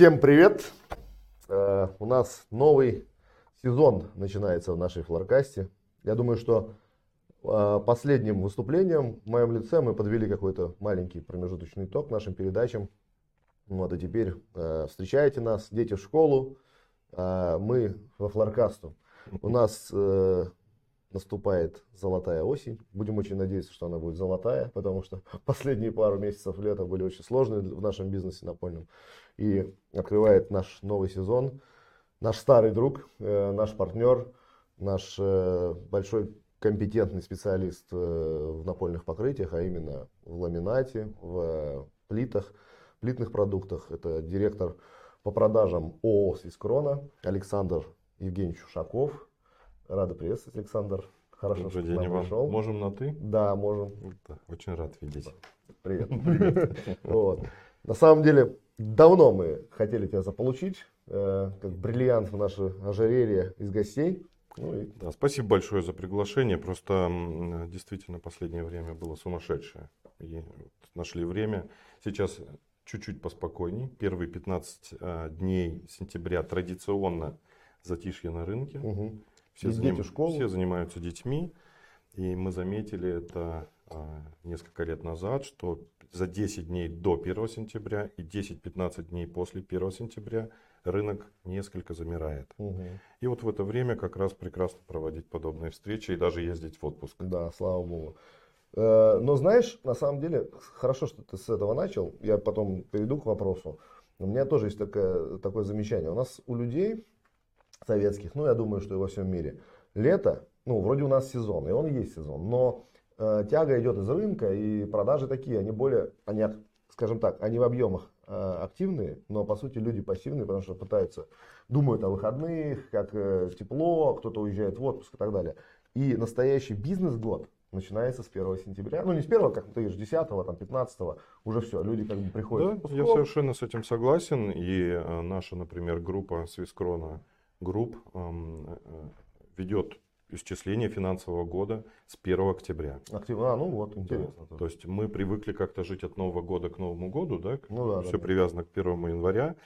Всем привет! Э, у нас новый сезон начинается в нашей флоркасте. Я думаю, что э, последним выступлением в моем лице мы подвели какой-то маленький промежуточный итог нашим передачам. Вот, и теперь э, встречайте нас, дети в школу, мы во флоркасту. У нас наступает золотая осень. Будем очень надеяться, что она будет золотая, потому что последние пару месяцев лета были очень сложные в нашем бизнесе напольном. И открывает наш новый сезон наш старый друг, э, наш партнер, наш э, большой компетентный специалист э, в напольных покрытиях, а именно в ламинате, в плитах, плитных продуктах. Это директор по продажам ООО «Свискрона» Александр Евгеньевич Ушаков. Рада приветствовать, Александр. Хорошо, Добрый что день, нам пришел. Можем на «ты»? Да, можем. Очень рад видеть. Привет. Привет. Вот. На самом деле, давно мы хотели тебя заполучить, э, как бриллиант в наше ожерелье из гостей. Ну и... да, спасибо большое за приглашение. Просто действительно последнее время было сумасшедшее. И нашли время. Сейчас чуть-чуть поспокойней. Первые 15 а, дней сентября традиционно затишье на рынке. Угу. Все, заним... все занимаются детьми. И мы заметили это а, несколько лет назад, что за 10 дней до 1 сентября и 10-15 дней после 1 сентября рынок несколько замирает. Угу. И вот в это время как раз прекрасно проводить подобные встречи и даже ездить в отпуск. Да, слава богу. Э, но знаешь, на самом деле, хорошо, что ты с этого начал. Я потом перейду к вопросу. У меня тоже есть такое, такое замечание. У нас у людей советских, ну я думаю, что и во всем мире, лето, ну вроде у нас сезон, и он есть сезон, но э, тяга идет из рынка, и продажи такие, они более, они, скажем так, они в объемах э, активные, но по сути люди пассивные, потому что пытаются, думают о выходных, как э, тепло, кто-то уезжает в отпуск и так далее. И настоящий бизнес-год начинается с 1 сентября. Ну, не с 1, как ты говоришь, 10, там, 15, уже все, люди как бы приходят. Да, я совершенно с этим согласен. И э, наша, например, группа Swiss Krono Group эм, э, ведет исчисление финансового года с 1 октября. Октября, а, ну вот, интересно. Да. То есть мы привыкли как-то жить от Нового года к Новому году, да? Ну, да все да, привязано к 1 января.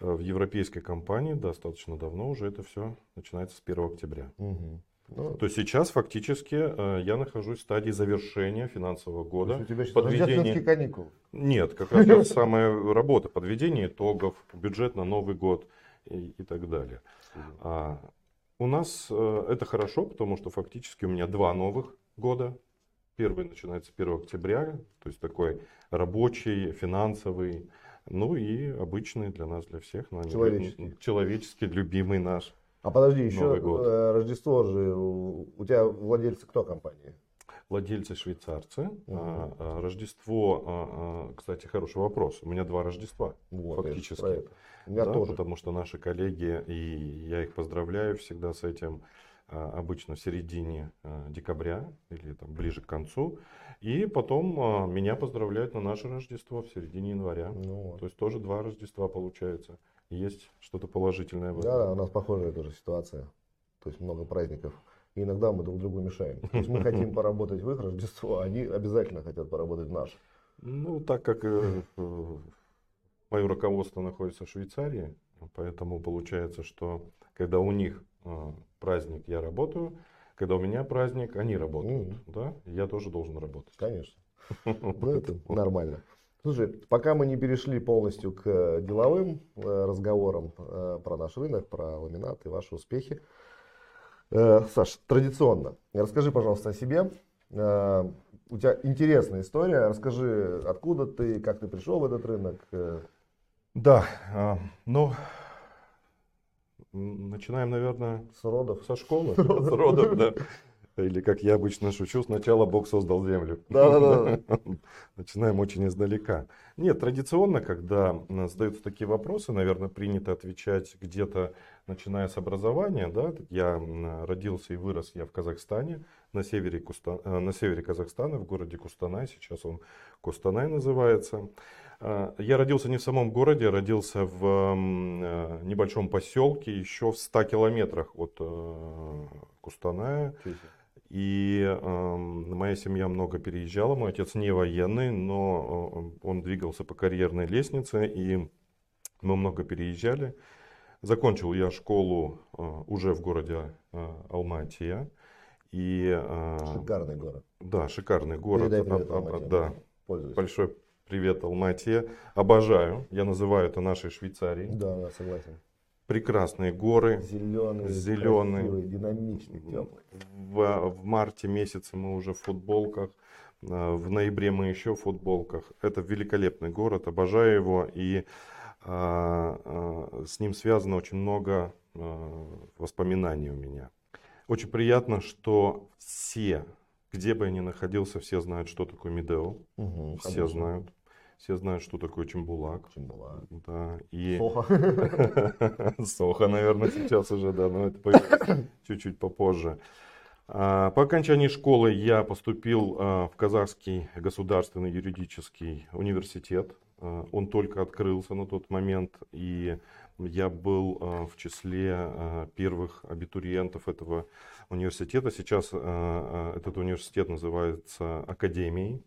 Э, в европейской компании достаточно давно уже это все начинается с 1 октября. Угу. Ну, то сейчас фактически э, я нахожусь в стадии завершения финансового года. У тебя подведение... каникулы? Нет, как раз самая работа, подведение итогов, бюджет на Новый год и, и так далее. А, у нас э, это хорошо, потому что фактически у меня два новых года. Первый начинается 1 октября, то есть такой рабочий, финансовый, ну и обычный для нас, для всех. Но человеческий. Человеческий, любимый наш. А подожди, еще э, Рождество же, у тебя владельцы кто компании? Владельцы швейцарцы. Угу. А, Рождество, а, а, кстати, хороший вопрос. У меня два Рождества вот, фактически. Я да, тоже. Потому что наши коллеги, и я их поздравляю всегда с этим, обычно в середине декабря или там ближе к концу. И потом меня поздравляют на наше Рождество в середине января. Ну, вот. То есть тоже два Рождества получается есть что-то положительное в этом. Да, у нас похожая тоже ситуация. То есть много праздников. И иногда мы друг другу мешаем. То есть мы хотим поработать в их Рождество, а они обязательно хотят поработать в наше. Ну, так как э, мое руководство находится в Швейцарии, поэтому получается, что когда у них э, праздник, я работаю, когда у меня праздник, они работают. Mm-hmm. Да? Я тоже должен работать. Конечно. Ну, это нормально. Слушай, пока мы не перешли полностью к э, деловым э, разговорам э, про наш рынок, про ламинат и ваши успехи, Саш, традиционно, расскажи, пожалуйста, о себе. У тебя интересная история. Расскажи, откуда ты, как ты пришел в этот рынок. Да, ну, начинаем, наверное, с родов. Со школы. С родов, да. Или, как я обычно шучу, сначала Бог создал землю. Да-да-да. Начинаем очень издалека. Нет, традиционно, когда задаются такие вопросы, наверное, принято отвечать где-то, начиная с образования. Да? Я родился и вырос я в Казахстане, на севере, Куста... Э, на севере Казахстана, в городе Кустанай. Сейчас он Кустанай называется. А, я родился не в самом городе, родился в э, небольшом поселке, еще в 100 километрах от э, Кустаная. И э, моя семья много переезжала. Мой отец не военный, но он двигался по карьерной лестнице. И Мы много переезжали. Закончил я школу э, уже в городе э, Алматия. И, э, Шикарный город. да, шикарный город. Передай привет А- а- да, Пользуюсь. большой привет Алмате. Обожаю. Я называю это нашей Швейцарией. Да, да, согласен. Прекрасные горы. Зеленый, Зеленый. красивый, динамичный, теплый. В, в марте месяце мы уже в футболках. В ноябре мы еще в футболках. Это великолепный город, обожаю его. И с ним связано очень много а, воспоминаний у меня. Очень приятно, что все, где бы я ни находился, все знают, что такое Медео. Угу, Все знают. Все знают, что такое Чембулак. Чембула. Да, и... Соха. Соха, наверное, сейчас уже, да, но это появится чуть-чуть попозже. А, По окончании школы я поступил а, в Казахский государственный юридический университет. А, Он только открылся на тот момент, и я был а, в числе а, первых абитуриентов этого университета. Сейчас этот университет называется Академией.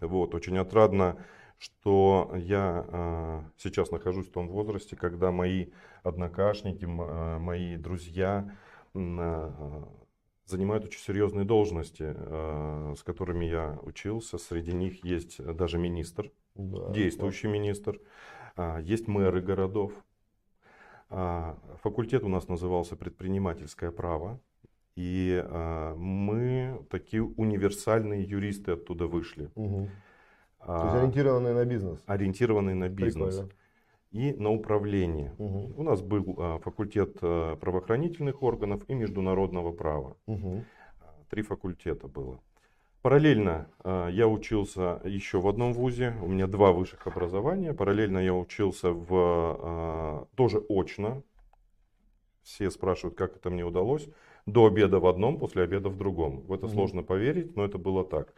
Вот, очень отрадно, что я сейчас нахожусь в том возрасте, когда мои однокашники, мои друзья занимают очень серьезные должности, с которыми я учился. Среди них есть даже министр, Да, действующий министр, а, есть мэры городов. А, Факультет у нас назывался предпринимательское право. И а, мы такие универсальные юристы оттуда вышли. Мгм. То есть ориентированный на бизнес. ориентированные на бизнес Прикольно. и на управление. Мгм. У нас был факультет правоохранительных органов и международного права. А, Три факультета было. Параллельно а, я учился еще в одном вузе. У меня два высших образования. Параллельно я учился в а, тоже очно. Все спрашивают, как это мне удалось. До обеда в одном, после обеда в другом. В это Мгм. сложно поверить, но это было так.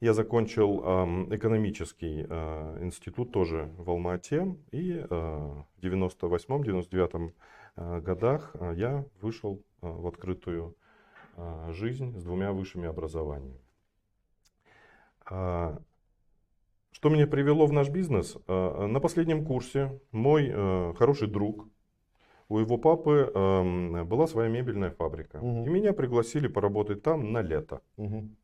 Я закончил ам, экономический а, институт тоже в Алма-Ате. И в 98-99 а, годах я вышел в открытую жизнь с двумя высшими образованиями. А, Что меня привело в наш бизнес? А, На последнем курсе мой э, хороший друг, у его папы эм, была своя мебельная фабрика. Мгм. И меня пригласили поработать там на лето. Мгм.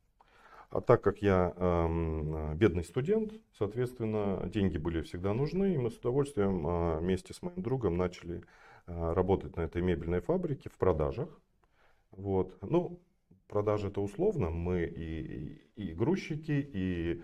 А так как я эм, бедный студент, соответственно, деньги были всегда нужны, и мы с удовольствием э, вместе с моим другом начали э, работать на этой мебельной фабрике в продажах. Вот. Ну, продажи это условно. Мы и, и, и грузчики, и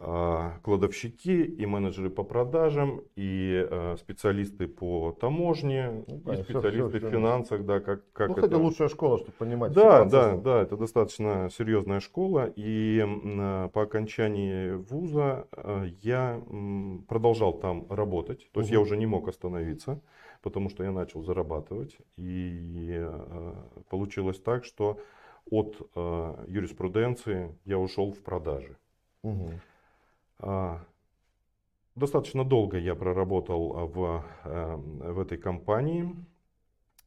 э, кладовщики, и менеджеры по продажам, и э, специалисты по таможне, Ну да, и специалисты всё, всё. в финансах, да, как, как Ну, это... кстати, лучшая школа, чтобы понимать. Да, все да, да, это достаточно серьезная школа. И э, по окончании вуза э, я м, продолжал там работать. То есть я уже не мог остановиться, потому что я начал зарабатывать. И э, получилось так, что от э, юриспруденции я ушел в продажи. Мгм. А, Достаточно долго я проработал а, в, э, в этой компании.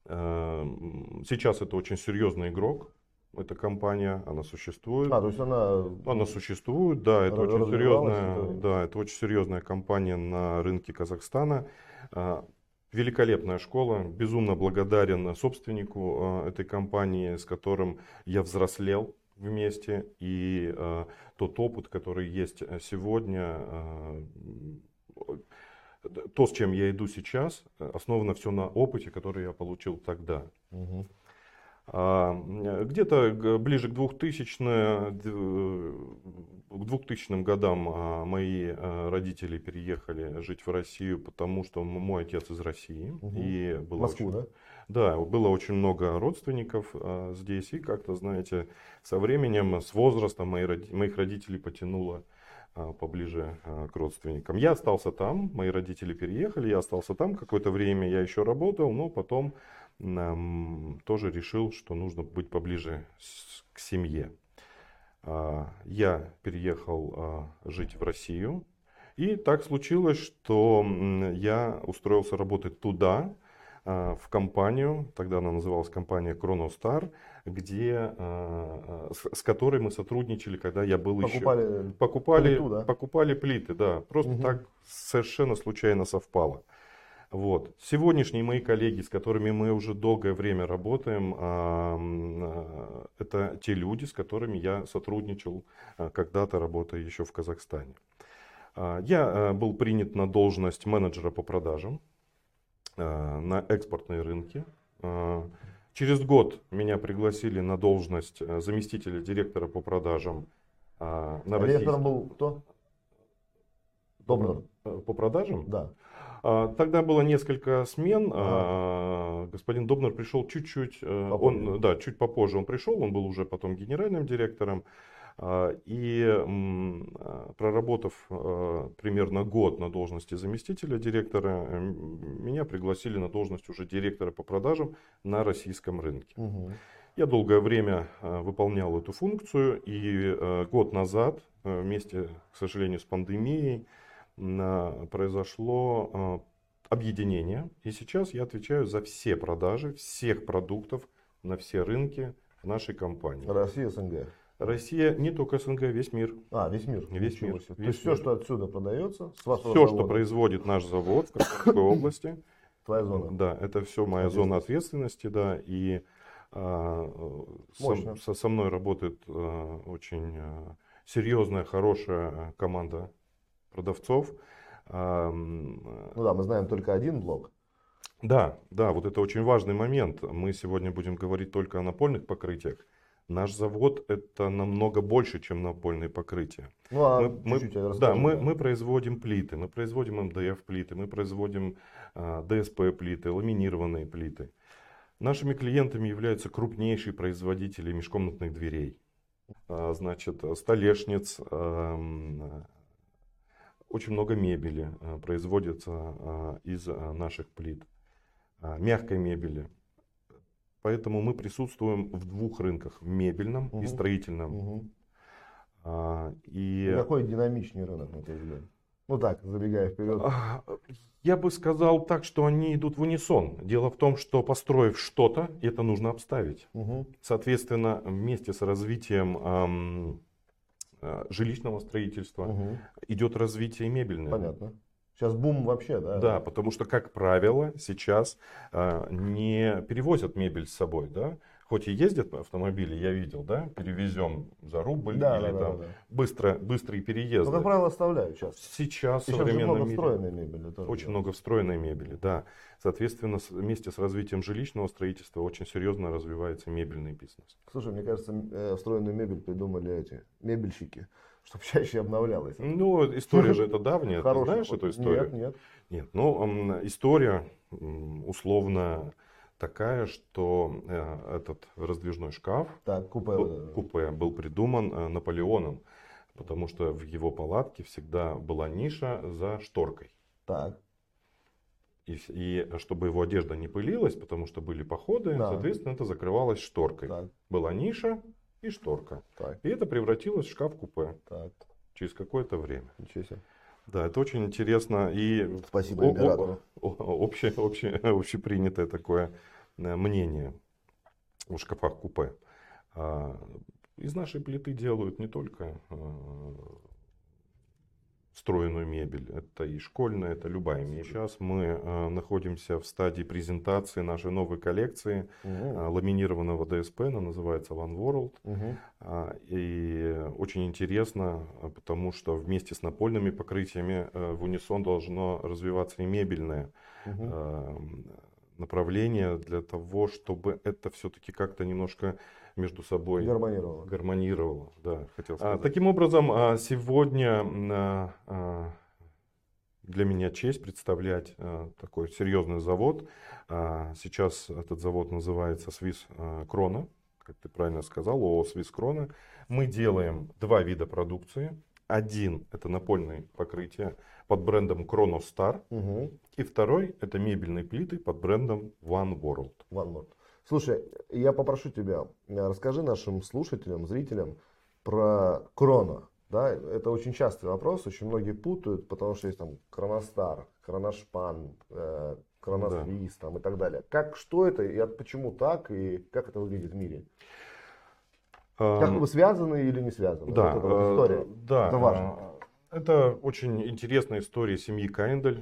Э, Сейчас это очень серьезный игрок. Эта компания, она существует. А, то есть она... Она существует, да, это очень серьезная, это- да, это очень серьезная компания на рынке Казахстана. Великолепная школа, безумно благодарен собственнику а, этой компании, с которым я взрослел вместе, и а, тот опыт, который есть э, сегодня, то, с чем я иду сейчас, э, основано все на опыте, который я получил тогда. Мгм. А, Где-то ближе к 2000, д- к 2000 годам а, мои а, родители переехали жить в Россию, потому что мой отец из России. Мгм. И было Москву, очень, да? да, было очень много родственников здесь. И как-то, знаете, со временем, с возрастом мои моих родителей потянуло поближе к родственникам. Я остался там, мои родители переехали, я остался там какое-то время, я еще работал, но потом тоже решил, что нужно быть поближе к семье. А, Я переехал а, жить в Россию, и так случилось, что я устроился работать туда, а, в компанию, тогда она называлась компания Chronostar, где, с, которой мы сотрудничали, когда я был еще... Покупали... Покупали, Плиту, да? покупали плиты, да. Просто Мгм. так совершенно случайно совпало. Вот. Сегодняшние мои коллеги, с которыми мы уже долгое время работаем, а, это те люди, с которыми я сотрудничал а, когда-то, работая еще в Казахстане. Я был принят на должность менеджера по продажам на экспортные рынки. Через год меня пригласили на должность заместителя директора по продажам на Директором был кто? Добрый. По продажам? Да. А, тогда было несколько смен. Ага. Господин Добнер пришел чуть-чуть, э, он, да, чуть попозже он пришел, он был уже потом генеральным директором. А, и а, проработав примерно год на должности заместителя директора, меня пригласили на должность уже директора по продажам на российском рынке. Угу. Я долгое время выполнял эту функцию, и год назад, вместе, к сожалению, с пандемией, произошло а, объединение. И сейчас я отвечаю за все продажи всех продуктов на все рынки в нашей компании. Россия, СНГ. Россия не только СНГ, весь мир. А, весь мир. Весь мир. Весь То есть все, что отсюда продается, с вашего Все, завода. что производит наш завод в Краснодарской области. Твоя зона. Да, это все моя зона ответственности, да. И а, со, со мной работает а, очень а, серьезная, хорошая команда продавцов. Ну да, мы знаем только один блок. Да, да, вот это очень важный момент. Мы сегодня будем говорить только о напольных покрытиях. Наш завод это намного больше, чем напольные покрытия. Ну, а мы, мы, да, мы, мы производим плиты, мы производим МДФ плиты, мы производим а, ДСП плиты, ламинированные плиты. Нашими клиентами являются крупнейшие производители межкомнатных дверей, а, значит, столешниц, а, очень много мебели э, производится э, из э, наших плит, мягкой мебели. Поэтому мы присутствуем в двух рынках, в мебельном угу. и строительном. Угу. И... Какой динамичный рынок, на твой взгляд? Ну так, забегая вперед. А, я бы сказал так, что они идут в унисон. Дело в том, что построив что-то, это нужно обставить. Угу. Соответственно, вместе с развитием Э, жилищного строительства, угу. идет развитие мебельное. Понятно. Сейчас бум вообще, да? Да, потому что, как правило, сейчас э, не перевозят мебель с собой, да? Хоть и ездят автомобили, я видел, да, перевезем за рубль да, или да, там да, да. Быстро, быстрые переезды. Но, как правило, оставляют сейчас. Сейчас, в современном много мире встроенной мебели. Тоже, очень да. много встроенной мебели, да. Соответственно, вместе с развитием жилищного строительства очень серьезно развивается мебельный бизнес. Слушай, мне кажется, э, встроенную мебель придумали эти мебельщики чтобы чаще обновлялось. Ну, история же это давняя. Ты знаешь эту историю? Нет, нет. Нет, ну, история условно такая, что э, этот раздвижной шкаф, так, купе, был, купе был придуман э, Наполеоном, потому что в его палатке всегда была ниша за шторкой. Так. И, и чтобы его одежда не пылилась, потому что были походы, да. соответственно, это закрывалось шторкой. Так. Была ниша и шторка. Так. И это превратилось в шкаф-купе. Так. Через какое-то время. Ничего себе. Да, это очень интересно и Спасибо императору. Обще, обще, общепринятое такое э, мнение о шкафах купе. А, из нашей плиты делают не только э, встроенную мебель. Это и школьная, это любая мебель. Сейчас мы э, находимся в стадии презентации нашей новой коллекции угу. э, ламинированного ДСП. Она называется One World. Угу. Э, и очень интересно, потому что вместе с напольными покрытиями э, в унисон должно развиваться и мебельное. Угу. Э, направление для того, чтобы это все-таки как-то немножко между собой гармонировало. гармонировало да, хотел а, сказать. А, таким образом, а, сегодня а, для меня честь представлять такой серьезный завод. Сейчас этот завод называется Swiss Krona, как ты правильно сказал, ООО Swiss Krona. Мы делаем два вида продукции. Один это напольные покрытия под брендом Chrono Star. Угу. И второй это мебельные плиты под брендом One World. One World. Слушай, я попрошу тебя, э, расскажи нашим слушателям, зрителям про Крона. Да, это очень частый вопрос, очень многие путают, потому что есть там Кроностар, Кроношпан, э, Кроносвиз да. там, и так далее. Как, что это и от, почему так, и как это выглядит в мире? Как вы связаны или не связаны? Да, вот вот история. Да, это важно. Это очень интересная история семьи Кайндель.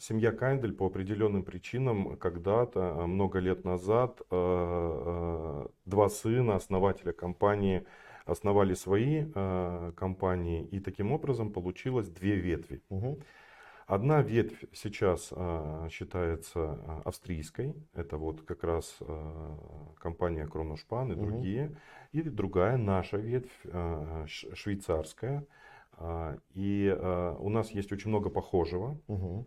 Семья Кайндель по определенным причинам когда-то, много лет назад, два сына основателя компании основали свои компании, и таким образом получилось две ветви. Угу. Одна ветвь сейчас а, считается а, австрийской, это вот как раз а, компания Кроношпан и угу. другие, и другая наша ветвь швейцарская. И у нас есть очень много похожего, угу.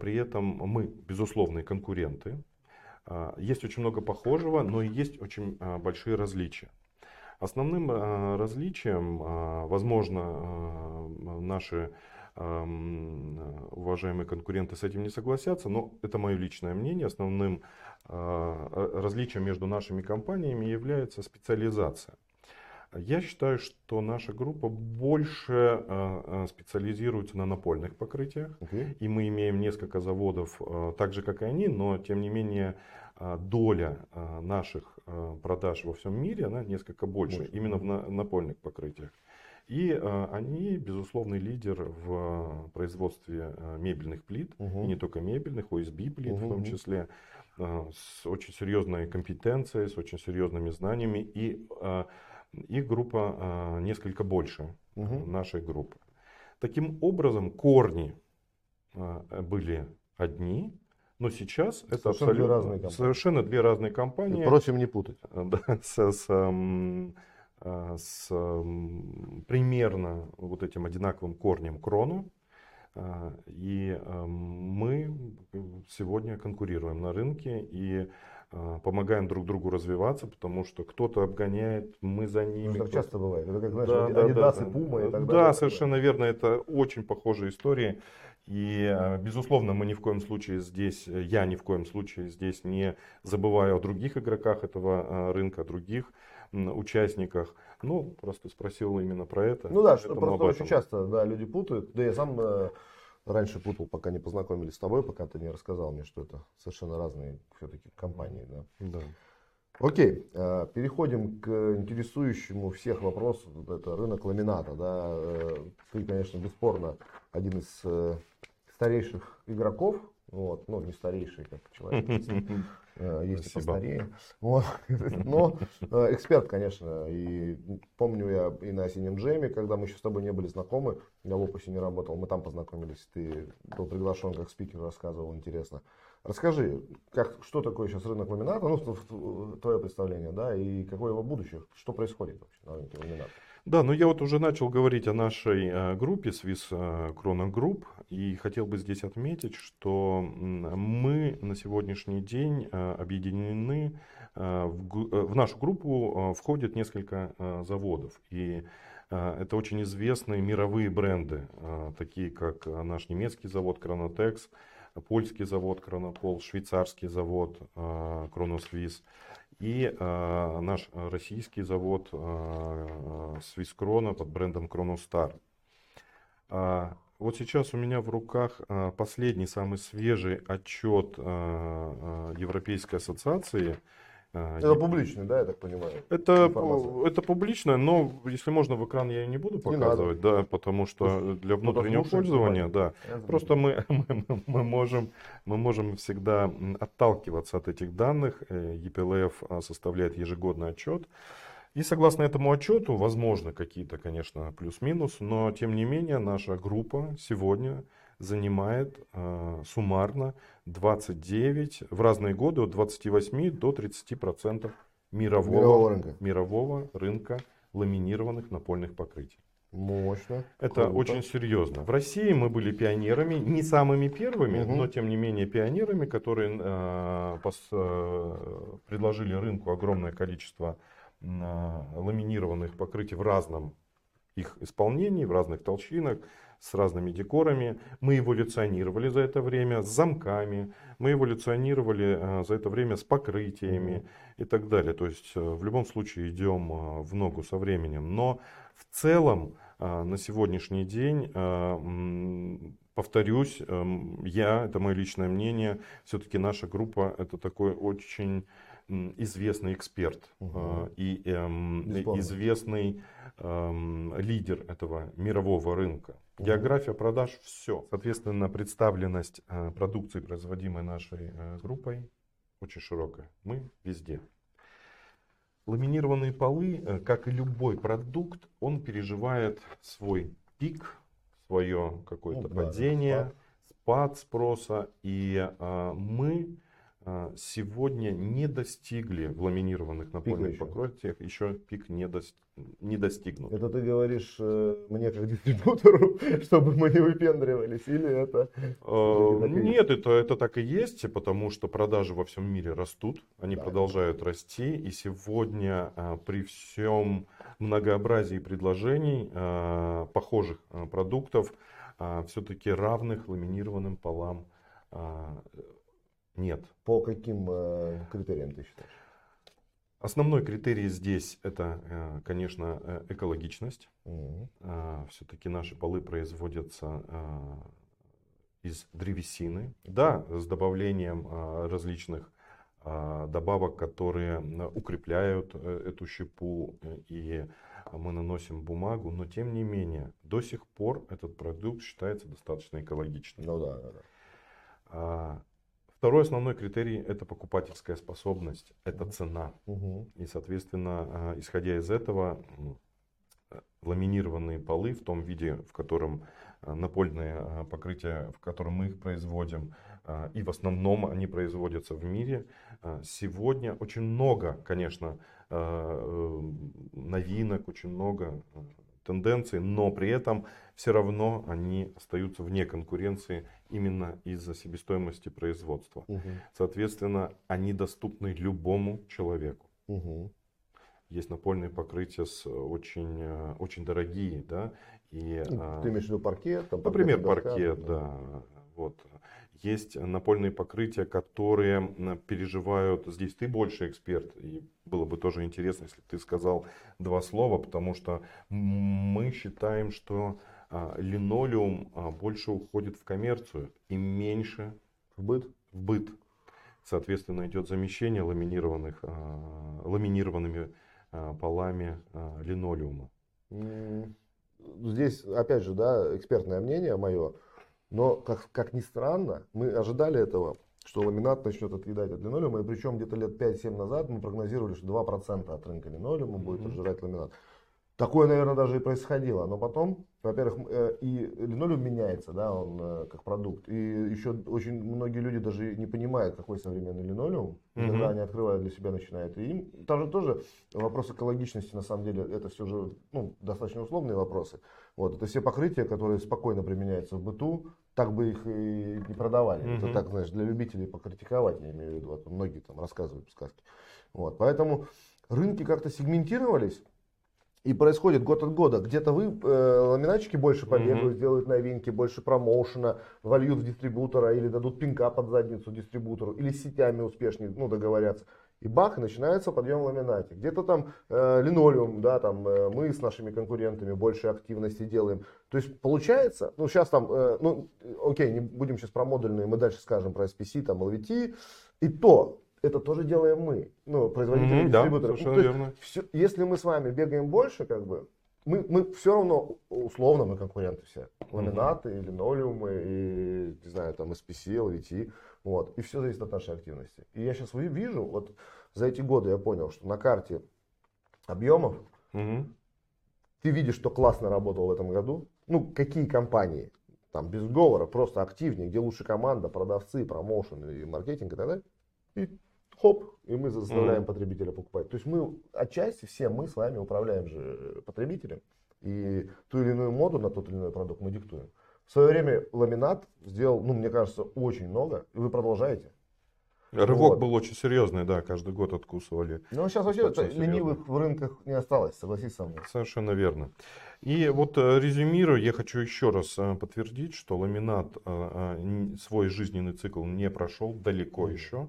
при этом мы безусловные конкуренты. Есть очень много похожего, но и есть очень большие различия. Основным различием, возможно, наши уважаемые конкуренты с этим не согласятся, но это мое личное мнение. Основным а, различием между нашими компаниями является специализация. Я считаю, что наша группа больше а, а, специализируется на напольных покрытиях. Okay. И мы имеем несколько заводов, так же как и они, но тем не менее доля наших продаж во всем мире она несколько больше, больше. именно в напольных покрытиях. И э, они, безусловный лидер в производстве э, мебельных плит, угу. и не только мебельных, OSB плит угу. в том числе, э, с очень серьезной компетенцией, с очень серьезными знаниями. И их группа несколько больше угу. нашей группы. Таким образом, корни были одни, но сейчас совершенно это абсолютно две разные совершенно две разные компании. И просим не путать. Да, с, с а, с примерно вот этим одинаковым корнем крону. А, и а, мы сегодня конкурируем на рынке и помогаем друг другу развиваться, потому что кто-то обгоняет, мы за ними. Ну, так часто бывает. Это как, знаешь, да, Adidas да, и Puma и так далее. Да, совершенно верно. Это очень похожие истории. И, безусловно, мы ни в коем случае здесь, я ни в коем случае здесь не забываю о других игроках этого рынка, других участниках. Ну, просто спросил именно про это. Ну да, что просто очень часто да, люди путают. Да я сам э, раньше путал, пока не познакомились с тобой, пока ты не рассказал мне, что это совершенно разные все-таки компании. Да. да. Окей, э, переходим к интересующему всех вопросу. Это рынок ламината. Да. Э, ты, конечно, бесспорно один из э, старейших игроков вот, ну, не старейший, как человек. Э, есть и постарее. Вот. Но э, эксперт, конечно. И помню я и на Синем Джеме, когда мы еще с тобой не были знакомы, я в опусе не работал, мы там познакомились, ты был приглашен как спикер, рассказывал, интересно. Расскажи, как, что такое сейчас рынок ламината, ну, твое представление, да, и какое его будущее, что происходит вообще на рынке ламината? Да, но я вот уже начал говорить о нашей э, группе Swiss Chrono Group и хотел бы здесь отметить, что мы на сегодняшний день э, объединены э, в нашу группу входит несколько заводов. И это очень известные мировые бренды, такие как наш немецкий завод Chronotex, польский завод Chronopol, швейцарский завод Chronoswiss и э, наш российский завод э, Свискрона под брендом Кроностар. Э, вот сейчас у меня в руках э, последний, самый свежий отчет э, э, Европейской ассоциации это публичный, да, я так понимаю? Это, это публично, но если можно в экран я не буду показывать, не да, потому что для внутреннего пользования, да. Просто мы, мы, мы, можем, мы можем всегда отталкиваться от этих данных. EPLF а, составляет ежегодный отчет. И согласно этому отчету, возможно, какие-то, конечно, плюс-минус, но тем не менее наша группа сегодня занимает э, суммарно 29, в разные годы от 28 до 30 процентов мирового, мирового, рынка. мирового рынка ламинированных напольных покрытий. Мощно. Это круто. очень серьезно. В России мы были пионерами, не самыми первыми, угу. но тем не менее пионерами, которые э, пос, э, предложили рынку огромное количество э, ламинированных покрытий в разном их исполнении, в разных толщинах с разными декорами. Мы эволюционировали за это время с замками, мы эволюционировали э, за это время с покрытиями и так далее. То есть э, в любом случае идем э, в ногу со временем. Но в целом на сегодняшний день, повторюсь, я, это мое личное мнение, все-таки наша группа это такой очень известный эксперт угу. и эм, известный эм, лидер этого мирового рынка. География продаж – все. Соответственно, представленность э, продукции, производимой нашей э, группой, очень широкая. Мы везде. Ламинированные полы, э, как и любой продукт, он переживает свой пик, свое какое-то Ну да, падение, спад спроса. И мы сегодня не достигли в ламинированных напольных покрытиях, еще пик не, дос- не достигнут. Это ты говоришь э, мне как дистрибьютору, чтобы мы не выпендривались, или это... И Нет, это, это так и есть, потому что продажи во всем мире растут, они Да. продолжают расти, и сегодня э, при всем многообразии предложений похожих продуктов все-таки равных ламинированным полам нет. По каким э, критериям ты считаешь? Основной критерий здесь это, э, конечно, э, экологичность. Мгм. Все-таки наши полы производятся а, из древесины. Да, с добавлением а, различных а, добавок, которые укрепляют эту щепу, и мы наносим бумагу, но тем не менее, до сих пор этот продукт считается достаточно экологичным. Ну да, да, да. Второй основной критерий – это покупательская способность, это цена. Мгм. И, соответственно, а, исходя из этого, э, ламинированные полы в том виде, в котором а, напольные покрытия, в котором мы их производим, и в основном они производятся в мире, сегодня очень много, конечно, э, новинок, очень много тенденций, но при этом все равно они остаются вне конкуренции именно из-за себестоимости производства. Мгм. Соответственно, они доступны любому человеку. Мгм. Есть напольные покрытия с очень, э, очень дорогие, да, и, Ну, а, Ты имеешь в виду паркет? Там, например, доска, паркет, да, вот. Есть напольные покрытия, которые переживают, здесь ты больше эксперт, и было бы тоже интересно, если ты сказал два слова, потому что мы считаем, что а, линолеум а, больше уходит в коммерцию и меньше В быт? в быт. Соответственно, идет замещение ламинированных, а, ламинированными полами линолеума. Здесь, опять же, да, экспертное мнение мое, но, как, как ни странно, мы ожидали этого, что ламинат начнет отъедать от линолеума, и причем где-то лет 5-7 назад мы прогнозировали, что 2% от рынка линолеума будет Мгм. отжирать ламинат. Такое, наверное, даже и происходило. Но потом, во-первых, э, и линолеум меняется, да, он э, как продукт. И еще очень многие люди даже не понимают, какой современный линолеум. И. Когда они открывают для себя, начинают. И им тоже, тоже вопрос экологичности, на самом деле, это все же ну, достаточно условные вопросы. Вот, это все покрытия, которые спокойно применяются в быту, так бы их и не продавали. Это Мгм. так, знаешь, для любителей покритиковать, я имею в виду. Вот многие там рассказывают сказки. Вот, поэтому рынки как-то сегментировались. И происходит год от года. Где-то вы, э, ламинатчики, больше побегают, Мгм. сделают новинки, больше промоушена, вольют в дистрибутора или дадут пинка под задницу дистрибутору, или с сетями успешнее ну, договорятся. И бах, и начинается подъем в ламинате. Где-то там э, линолеум, да, там э, мы с нашими конкурентами больше активности делаем. То есть получается, ну сейчас там, э, ну окей, не будем сейчас про модульные, мы дальше скажем про SPC, там LVT, и то, это тоже делаем мы, ну, производители, да, дистрибьюторы. Ну, совершенно есть верно. всё- если мы с вами бегаем больше, как бы, мы, мы все равно, условно, мы конкуренты все. Ламинаты, и линолеумы, и, не знаю, там, SPC, LVT. Вот. И все зависит от нашей активности. И я сейчас вижу, вот за эти годы я понял, что на карте объемов Мгм. ты видишь, что классно работал в этом году. Ну, какие компании, там, без говора, просто активнее, где лучше команда, продавцы, промоушен и маркетинг и так далее. И хоп, и мы заставляем Мгм. потребителя покупать. То есть мы отчасти все мы с вами управляем же потребителем. И ту или иную моду на тот или иной продукт мы диктуем. В свое время ламинат сделал, ну, мне кажется, очень много, и вы продолжаете. Рывок Вот. был очень серьезный, да, каждый год откусывали. Но сейчас вообще серьезно. ленивых в рынках не осталось, согласись со мной. Совершенно верно. И вот э, резюмируя, я хочу еще раз э, подтвердить, что ламинат э, э, свой жизненный цикл не прошел далеко еще.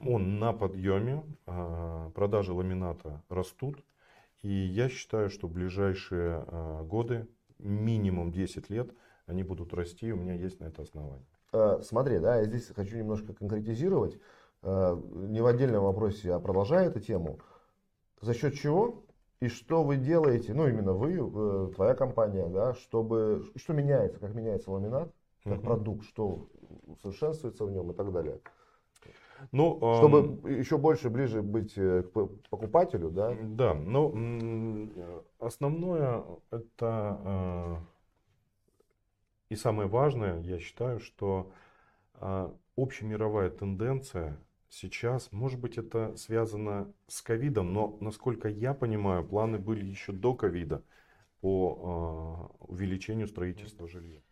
Он на подъеме, э, продажи ламината растут. И я считаю, что в ближайшие э, годы, минимум 10 лет, они будут расти, у меня есть на это основание. Э, Смотри, да, я здесь хочу немножко конкретизировать, э, не в отдельном вопросе, а продолжая эту тему. За счет чего И что вы делаете, ну именно вы, э, твоя компания, да, чтобы, что меняется, как меняется ламинат, как продукт, что усовершенствуется в нем и так далее. Ну, эм, Чтобы еще больше ближе быть э, к покупателю, да? Да, ну э, основное это э, и самое важное, я считаю, что а, общемировая тенденция сейчас, может быть, это связано с ковидом, но насколько я понимаю, планы были еще до ковида по а, увеличению строительства жилья.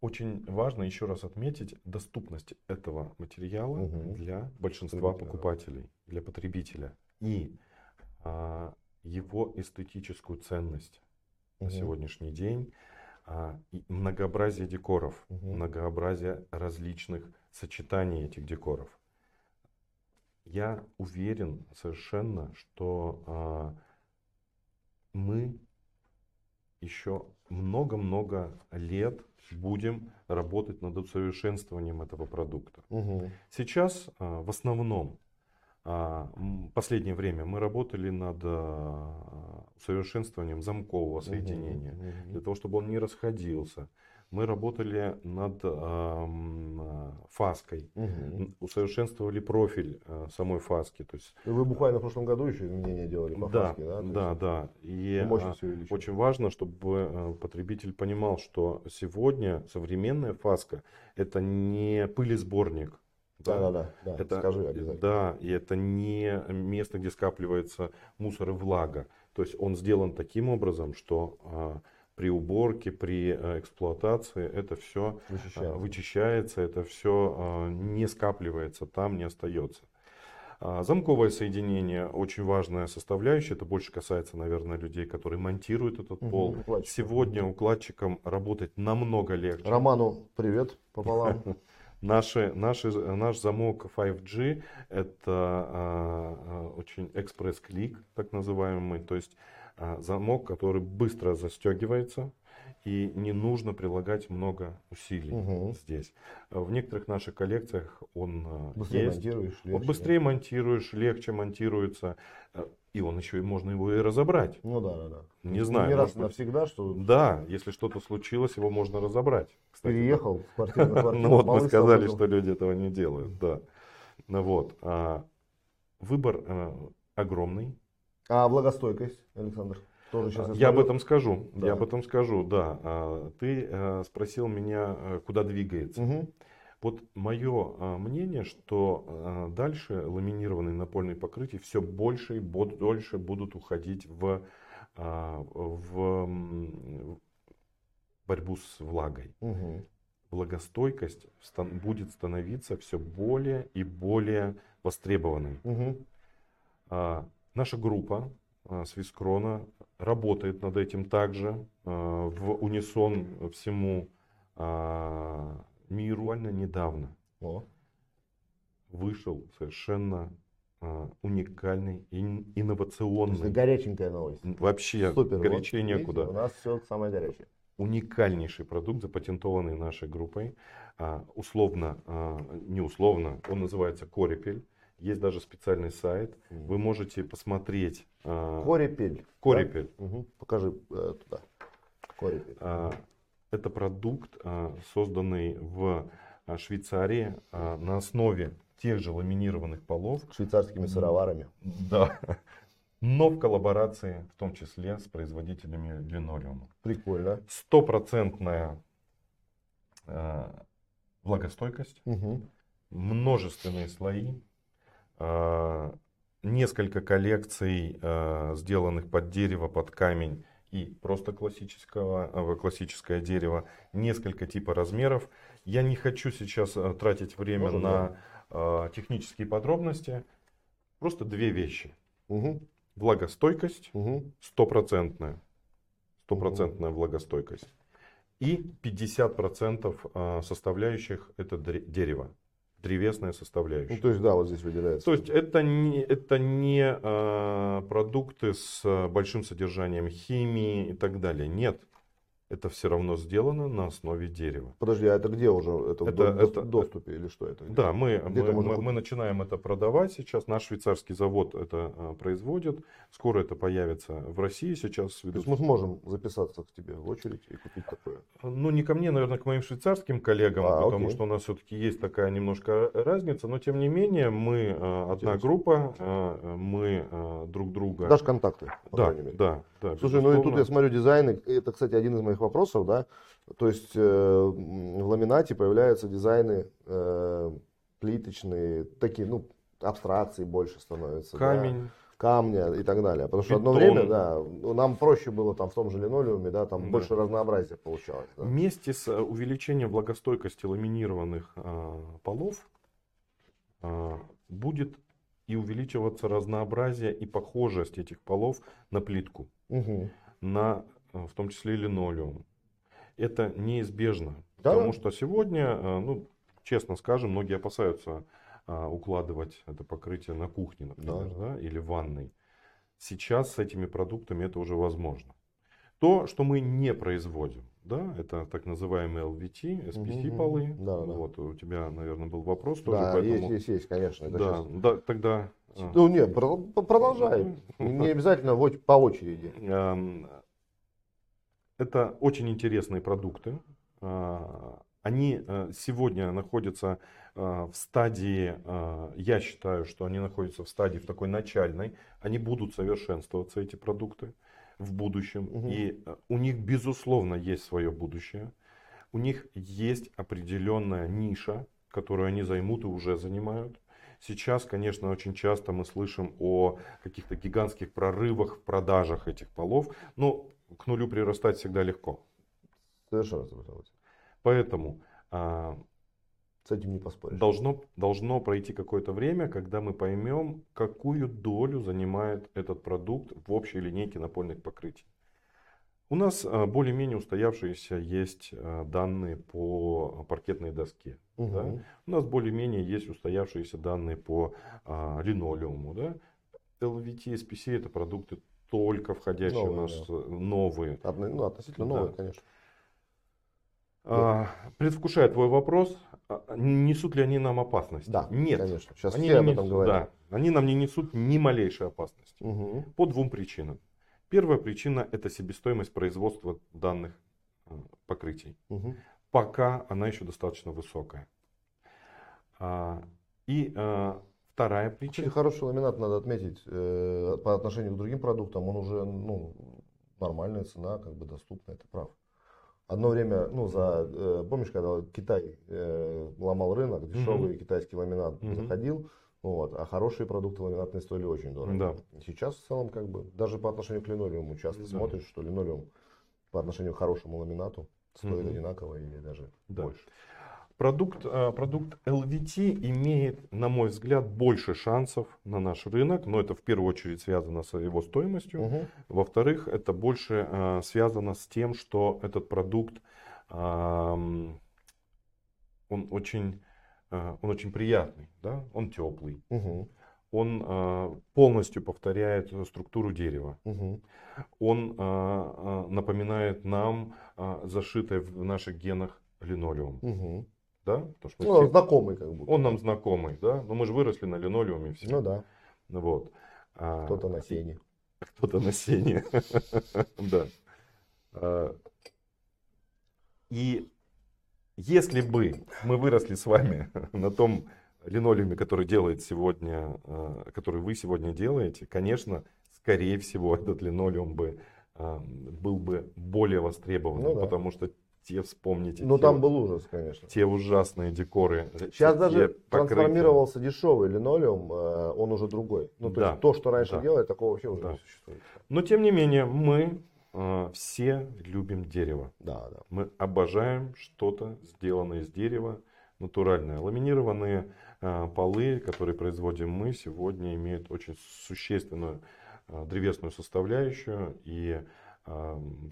Очень важно еще раз отметить доступность этого материала Мгм. для большинства покупателей, для потребителя и а, его эстетическую ценность на Мгм. сегодняшний день, а, и многообразие декоров, Мгм. многообразие различных сочетаний этих декоров. Я уверен совершенно, что а, мы еще много-много лет будем работать над усовершенствованием этого продукта. Мгм. Сейчас а, в основном а, последнее время мы работали над а, усовершенствованием замкового соединения, Мгм. для того, чтобы он не расходился. Мы работали над а, фаской, м, усовершенствовали профиль а, самой фаски. То есть, И Вы буквально в прошлом году еще изменения делали по да, фаске, да? Да, есть да. И а, Мощность увеличили. очень важно, чтобы э, потребитель понимал, что сегодня современная фаска это не пылесборник. Да, да, да, да. Это, Скажи обязательно. Да, и это не место, где скапливается мусор и влага. То есть он сделан таким образом, что а, при уборке, при э, эксплуатации это все Вычищается. вычищается, это все не скапливается там, не остается. А, Замковое соединение очень важная составляющая. Это больше касается, наверное, людей, которые монтируют этот пол. укладчиков. Сегодня укладчикам работать намного легче. Роману привет пополам. Наши, наши, наш замок 5G это а, очень экспресс-клик, так называемый, то есть замок, который быстро застегивается и не нужно прилагать много усилий Мгм. здесь. А В некоторых наших коллекциях он а, Быстрее есть. монтируешь. Легче, быстрее монтируешь, легче монтируется, а, и он еще и можно его и разобрать. Ну да, да, да. Не знаю, Не раз быть- навсегда, что Да, если что-то случилось, его можно разобрать. Кстати, переехал с квартиры на квартиру. Ну вот мы сказали, что люди этого не делают, да. Ну вот, а, выбор огромный. А влагостойкость, Александр? Тоже сейчас Я об этом скажу, Да. я об этом скажу, да. А, Ты э, спросил меня, э, куда двигается. Угу. Вот мое а, мнение, что а, дальше ламинированные напольные покрытия все больше и дольше будут уходить в, а, в борьбу с влагой. Угу. Влагостойкость будет становиться все более и более востребованной. Угу. Наша группа а, Свискрона работает над этим также а, в унисон всему а, миру. Буквально недавно О. вышел совершенно уникальный, инновационный, горяченькая новость. вообще Супер. горячее вот, видите, некуда, У нас все самое горячее. уникальнейший продукт, запатентованный нашей группой. Условно, не условно, он называется Корепель. Есть даже специальный сайт. Вы можете посмотреть а, Корепель. Корепель. Угу. Покажи э, туда. Корепель. А, Это продукт, а, созданный в а, Швейцарии на основе тех же ламинированных полов, Швейцарскими сыроварами. да, но в коллаборации, в том числе с производителями линолеума. Прикольно. Стопроцентная влагостойкость, Угу. множественные слои, несколько коллекций, а, сделанных под дерево, под камень и просто классического, а, классическое дерево, несколько типа размеров. Я не хочу сейчас тратить время Можно, на а, технические подробности. Просто две вещи. Угу. Влагостойкость стопроцентная. Стопроцентная влагостойкость. И 50% а, составляющих это дерево. Древесная составляющая. Ну, то есть, да, вот здесь выделяется. То есть это не, это не а, продукты с большим содержанием химии и так далее. Нет. Это все равно сделано на основе дерева. Подожди, а это где уже? Это, в Это- до- это- доступе или что это? Да, мы, это мы, можно мы- мы начинаем это продавать сейчас. Наш швейцарский завод это а, производит. Скоро это появится в России. Сейчас То ведут есть мы сможем записаться к тебе в очередь и купить такое. Ну, не ко мне, наверное, к моим швейцарским коллегам, А, потому окей. что у нас все-таки есть такая немножко разница, но тем не менее мы э, одна группа, э, мы э, друг друга. Дашь контакты, по да, мере. да, да. Слушай, ну и тут безусловно. я смотрю дизайны. Это, кстати, один из моих вопросов, да. То есть э, в ламинате появляются дизайны э, плиточные, такие, ну, абстракции больше становятся. да, камень. камня и так далее. Потому что одно Бетон. время, да, нам проще было там в том же линолеуме, да, там Да. больше разнообразия получалось. да. Вместе с э, увеличением влагостойкости ламинированных э, полов э, будет и увеличиваться разнообразие и похожесть этих полов на плитку. Мгм. на в том числе и линолеум. Это неизбежно, Да. потому что сегодня, э, ну, честно скажем, многие опасаются а, укладывать это покрытие на кухне, например, Да. да, или в ванной. Сейчас с этими продуктами это уже возможно. То, что мы не производим, да, это так называемые LVT, SPC полы. Да, да. Вот у тебя, наверное, был вопрос тоже, Да, поэтому. есть, есть, есть, конечно. это да, щас- да, тогда. э, Ну, нет, про- продолжай. Не обязательно в оч- по очереди. Это очень интересные продукты. А, Они э, сегодня находятся э, в стадии, э, я считаю, что они находятся в стадии в такой начальной. Они будут совершенствоваться, эти продукты, в будущем. Мгм. И у них, безусловно, есть свое будущее. У них есть определенная ниша, которую они займут и уже занимают. Сейчас, конечно, очень часто мы слышим о каких-то гигантских прорывах в продажах этих полов, но к нулю прирастать всегда легко. Совершенно согласен. Поэтому а, С этим не поспоришь. должно, должно пройти какое-то время, когда мы поймем, какую долю занимает этот продукт в общей линейке напольных покрытий. У нас а, более-менее устоявшиеся есть а, данные по паркетной доске. Мгм. да. У нас более-менее есть устоявшиеся данные по а, линолеуму. Да? LVT, SPC это продукты только входящие Новые, у нас э, новые. Одно- ну, относительно Да. новое, конечно. А, предвкушая твой вопрос, а, несут ли они нам опасность? Да, Нет. конечно. Сейчас Они, все об этом говорят. да, они нам не несут ни малейшей опасности. Мгм. По двум причинам. Первая причина это себестоимость производства данных э, покрытий. Мгм. Пока она еще достаточно высокая. А, И а, вторая причина. хороший ламинат, надо отметить, э, по отношению к другим продуктам, он уже, ну, нормальная цена, как бы доступная, это прав. Одно время, ну, за, э, помнишь, когда Китай э, ломал рынок, дешевый китайский ламинат Мгм. заходил, вот, а хорошие продукты ламинатные стоили очень дорого. Да. Сейчас в целом, как бы, даже по отношению к линолеуму часто Да. смотришь, что линолеум по отношению к хорошему ламинату стоит Мгм. одинаково или даже Да. больше. Продукт, а, продукт LVT имеет, на мой взгляд, больше шансов на наш рынок, но это в первую очередь связано с его стоимостью. Мгм. Во-вторых, это больше а, связано с тем, что этот продукт, он очень, а, он очень приятный, да? он теплый, Мгм. он а, полностью повторяет структуру дерева, Мгм. он а, напоминает нам а, зашитый в наших генах линолеум, Мгм. Да? Потому что Ну, все- знакомый как будто. он нам знакомый, да? Но мы же выросли на линолеуме все. Ну да, Вот. А, кто-то на и- сене. Кто-то на сене. Да. А, И если бы мы выросли с вами на том линолеуме, который делает сегодня, а, который вы сегодня делаете, конечно, скорее всего, этот линолеум бы а, был бы более востребованным, Ну да. потому что те, вспомните, Ну там был ужас, конечно. те ужасные декоры. Сейчас те даже покрытия. трансформировался дешевый линолеум, э, он уже другой. Ну то Да, есть то, что раньше да. делали, такого вообще уже Да. не существует. Но тем не менее, мы а, все любим дерево. Да, да. Мы обожаем что-то сделанное из дерева, натуральное. Ламинированные а, полы, которые производим мы, сегодня имеют очень существенную а, древесную составляющую. И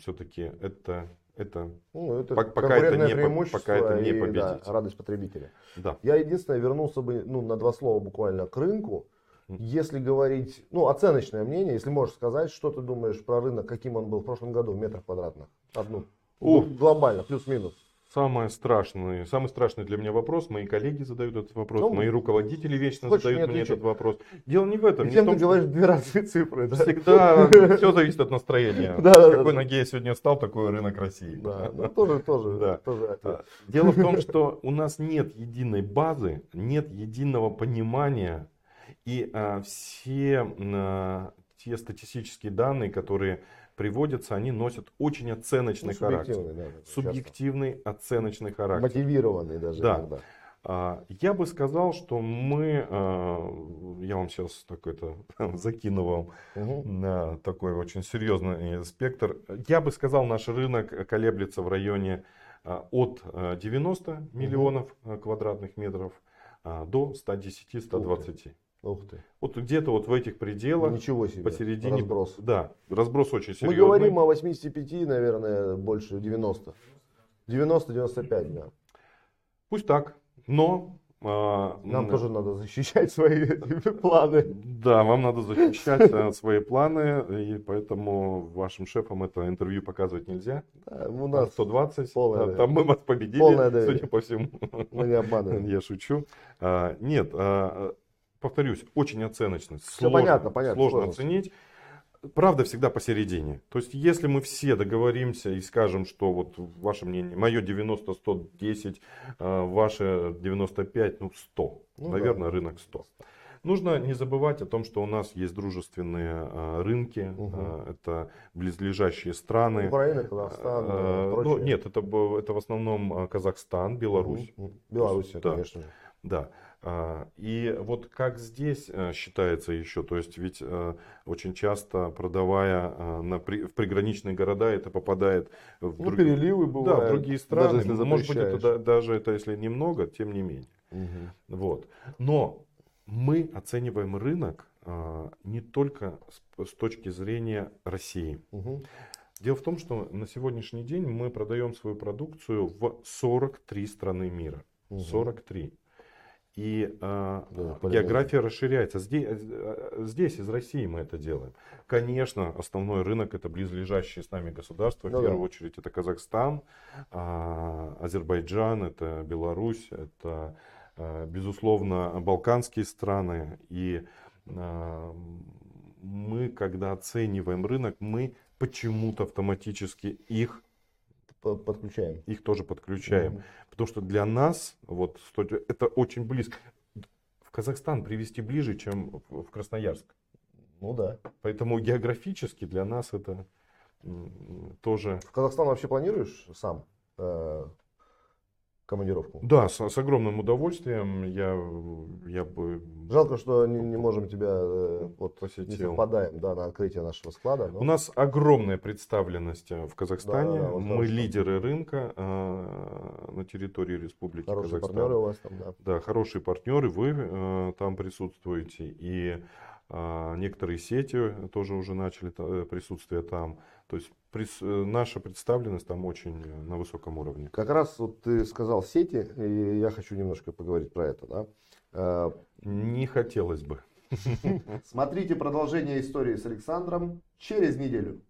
все-таки это, это Ну, это Пок- пока это не преимущество пока это не и, да, победить. радость потребителя. да. Я единственное вернулся бы ну, на два слова буквально к рынку. Если говорить, ну, оценочное мнение, если можешь сказать, что ты думаешь про рынок, каким он был в прошлом году в метрах квадратных? Одну. Ну, глобально, плюс-минус. Самое страшное, самый страшный для меня вопрос, мои коллеги задают этот вопрос, Ну, мои руководители вечно задают не мне этот вопрос. Дело не в этом, И не в том, ты что говоришь две разные цифры, да? всегда все зависит от настроения. Да, С да, да, какой да. ноге я сегодня встал, такой рынок России. Да, ну, тоже, тоже, Да. тоже ответ. А, Дело в том, что у нас нет единой базы, нет единого понимания, и а, все а, те статистические данные, которые приводятся, они носят очень оценочный Ну, характер. субъективный, да, Субъективный оценочный часто. характер. Мотивированный даже Да. иногда. А, Я бы сказал, что мы, а, я вам сейчас такой-то закину вам Мгм. на такой очень серьезный спектр. Я бы сказал, наш рынок колеблется в районе а, от а, 90 миллионов а, квадратных метров до 110-120. Ух ты. Вот где-то вот в этих пределах, Ничего себе. посередине. Разброс. Да, разброс очень Мы серьезный. говорим о 85, наверное, больше 90. 90-95, да. Пусть так, но... а, Нам м, тоже надо защищать свои планы. Да, вам надо защищать э, свои планы, и поэтому вашим шефам это интервью показывать нельзя. Да, у нас 120, полное да, там мы вас победили, Полное судя по всему. мы не обманываем. Я шучу. А, Нет, а, повторюсь, очень оценочно. Всё понятно, понятно, Сложно сложно. оценить. Правда всегда посередине. То есть, если мы все договоримся и скажем, что вот ваше мнение, мое 90, 110, а, ваше 95, ну 100. Ну Наверное, рынок 100. Нужно не забывать о том, что у нас есть дружественные а, рынки, а, это близлежащие страны. Украина, Казахстан, А, прочее. ну, нет, это, это в основном Казахстан, Беларусь. Беларусь, Да. конечно же. Да. А, И вот как здесь э, считается еще, то есть ведь э, очень часто продавая э, на при- в приграничные города, это попадает в, Ну, друг- переливы да, бывают. в другие страны. Даже если Может быть, это да- даже это если немного, тем не менее. Мгм. Вот. Но мы оцениваем рынок не только с, с точки зрения России. Мгм. Дело в том, что на сегодняшний день мы продаем свою продукцию в 43 страны мира. Мгм. 43. И а, Да, география расширяется. Здесь, э, здесь, из России мы это делаем. Конечно, основной рынок это близлежащие с нами государства. В Ну да. первую очередь это Казахстан, а, Азербайджан, это Беларусь, это, а, безусловно, балканские страны. И а, мы, когда оцениваем рынок, мы почему-то автоматически их, По- Подключаем. их тоже подключаем. Мгм. Потому что для нас вот, это очень близко. В Казахстан привезти ближе, чем в Красноярск. Ну да. Поэтому географически для нас это тоже... В Казахстан вообще планируешь сам э, командировку? Да, с, с огромным удовольствием я, я бы Жалко, что не, не можем тебя э, вот не посетил. совпадаем да, на открытие нашего склада. но- У нас огромная представленность э, в Казахстане. Да, вот Мы хорошо. лидеры рынка э, на территории Республики Хорошие Казахстан. партнеры у вас там, да. Да, хорошие партнеры, вы э, там присутствуете, и э, некоторые сети тоже уже начали э, присутствие там. То есть наша представленность там очень э, на высоком уровне. Как раз вот ты сказал сети, и я хочу немножко поговорить про это. Да? Э, Не хотелось бы. Смотрите продолжение истории с Александром через неделю.